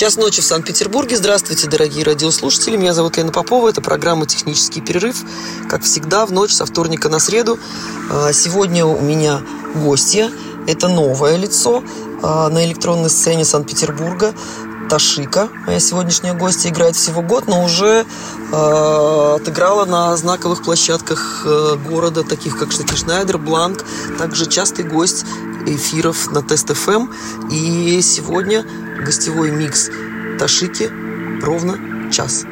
Час ночи в Санкт-Петербурге. Здравствуйте, дорогие радиослушатели. Меня зовут Лена Попова. Это программа «Технический перерыв». Как всегда, в ночь со вторника на среду. А, сегодня у меня гостья. Это новое лицо а, на электронной сцене Санкт-Петербурга. Ташика, моя сегодняшняя гостья, играет всего год, но уже э, отыграла на знаковых площадках э, города, таких как Штаки Шнайдер, Бланк, также частый гость эфиров на Тест ФМ. И сегодня гостевой микс Ташики ровно час.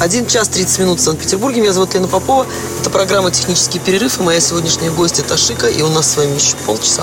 1 час 30 минут в Санкт-Петербурге. Меня зовут Лена Попова. Это программа «Технический перерыв» и моя сегодняшняя гостья Ташика. И у нас с вами еще полчаса.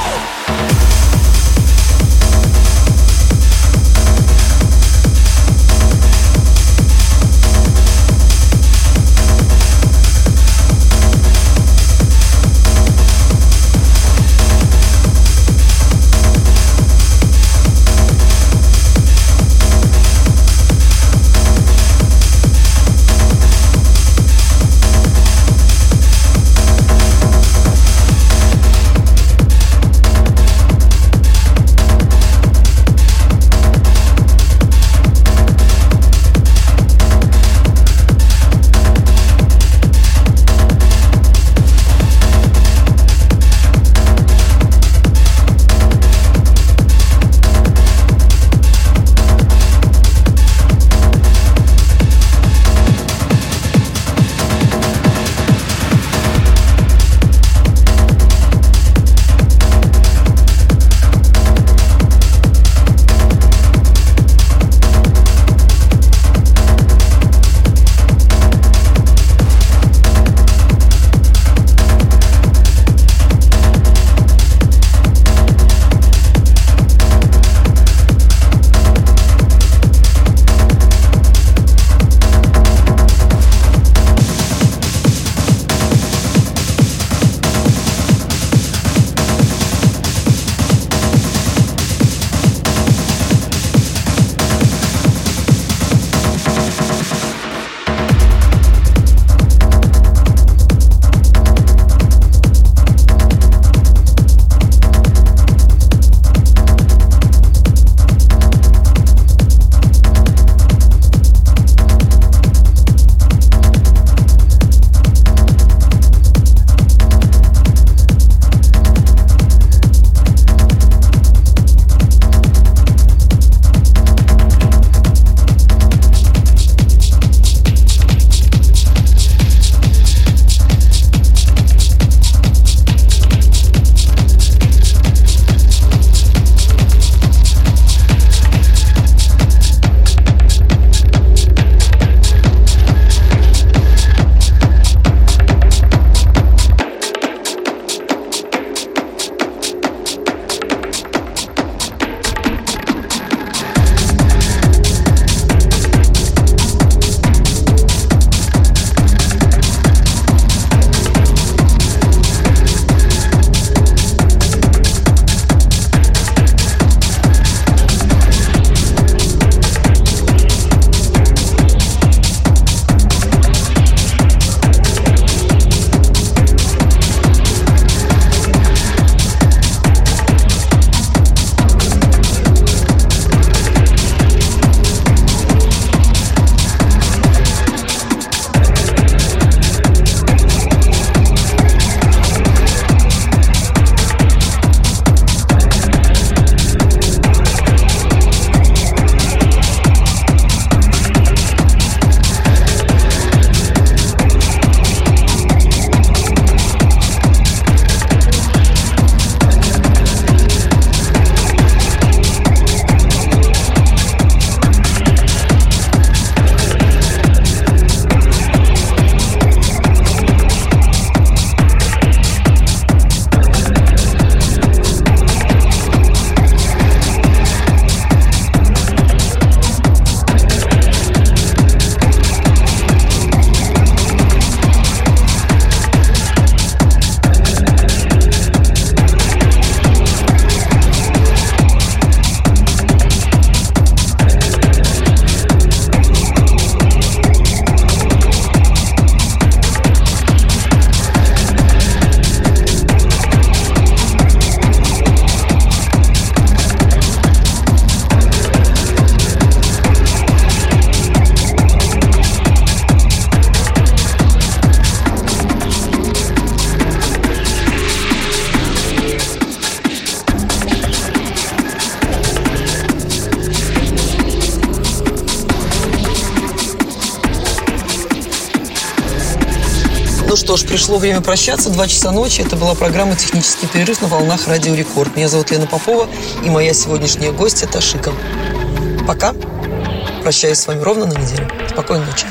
Пришло время прощаться. Два часа ночи. Это была программа «Технический перерыв» на волнах Радио Рекорд. Меня зовут Лена Попова, и моя сегодняшняя гостья Ташика. Пока. Прощаюсь с вами ровно на неделю. Спокойной ночи.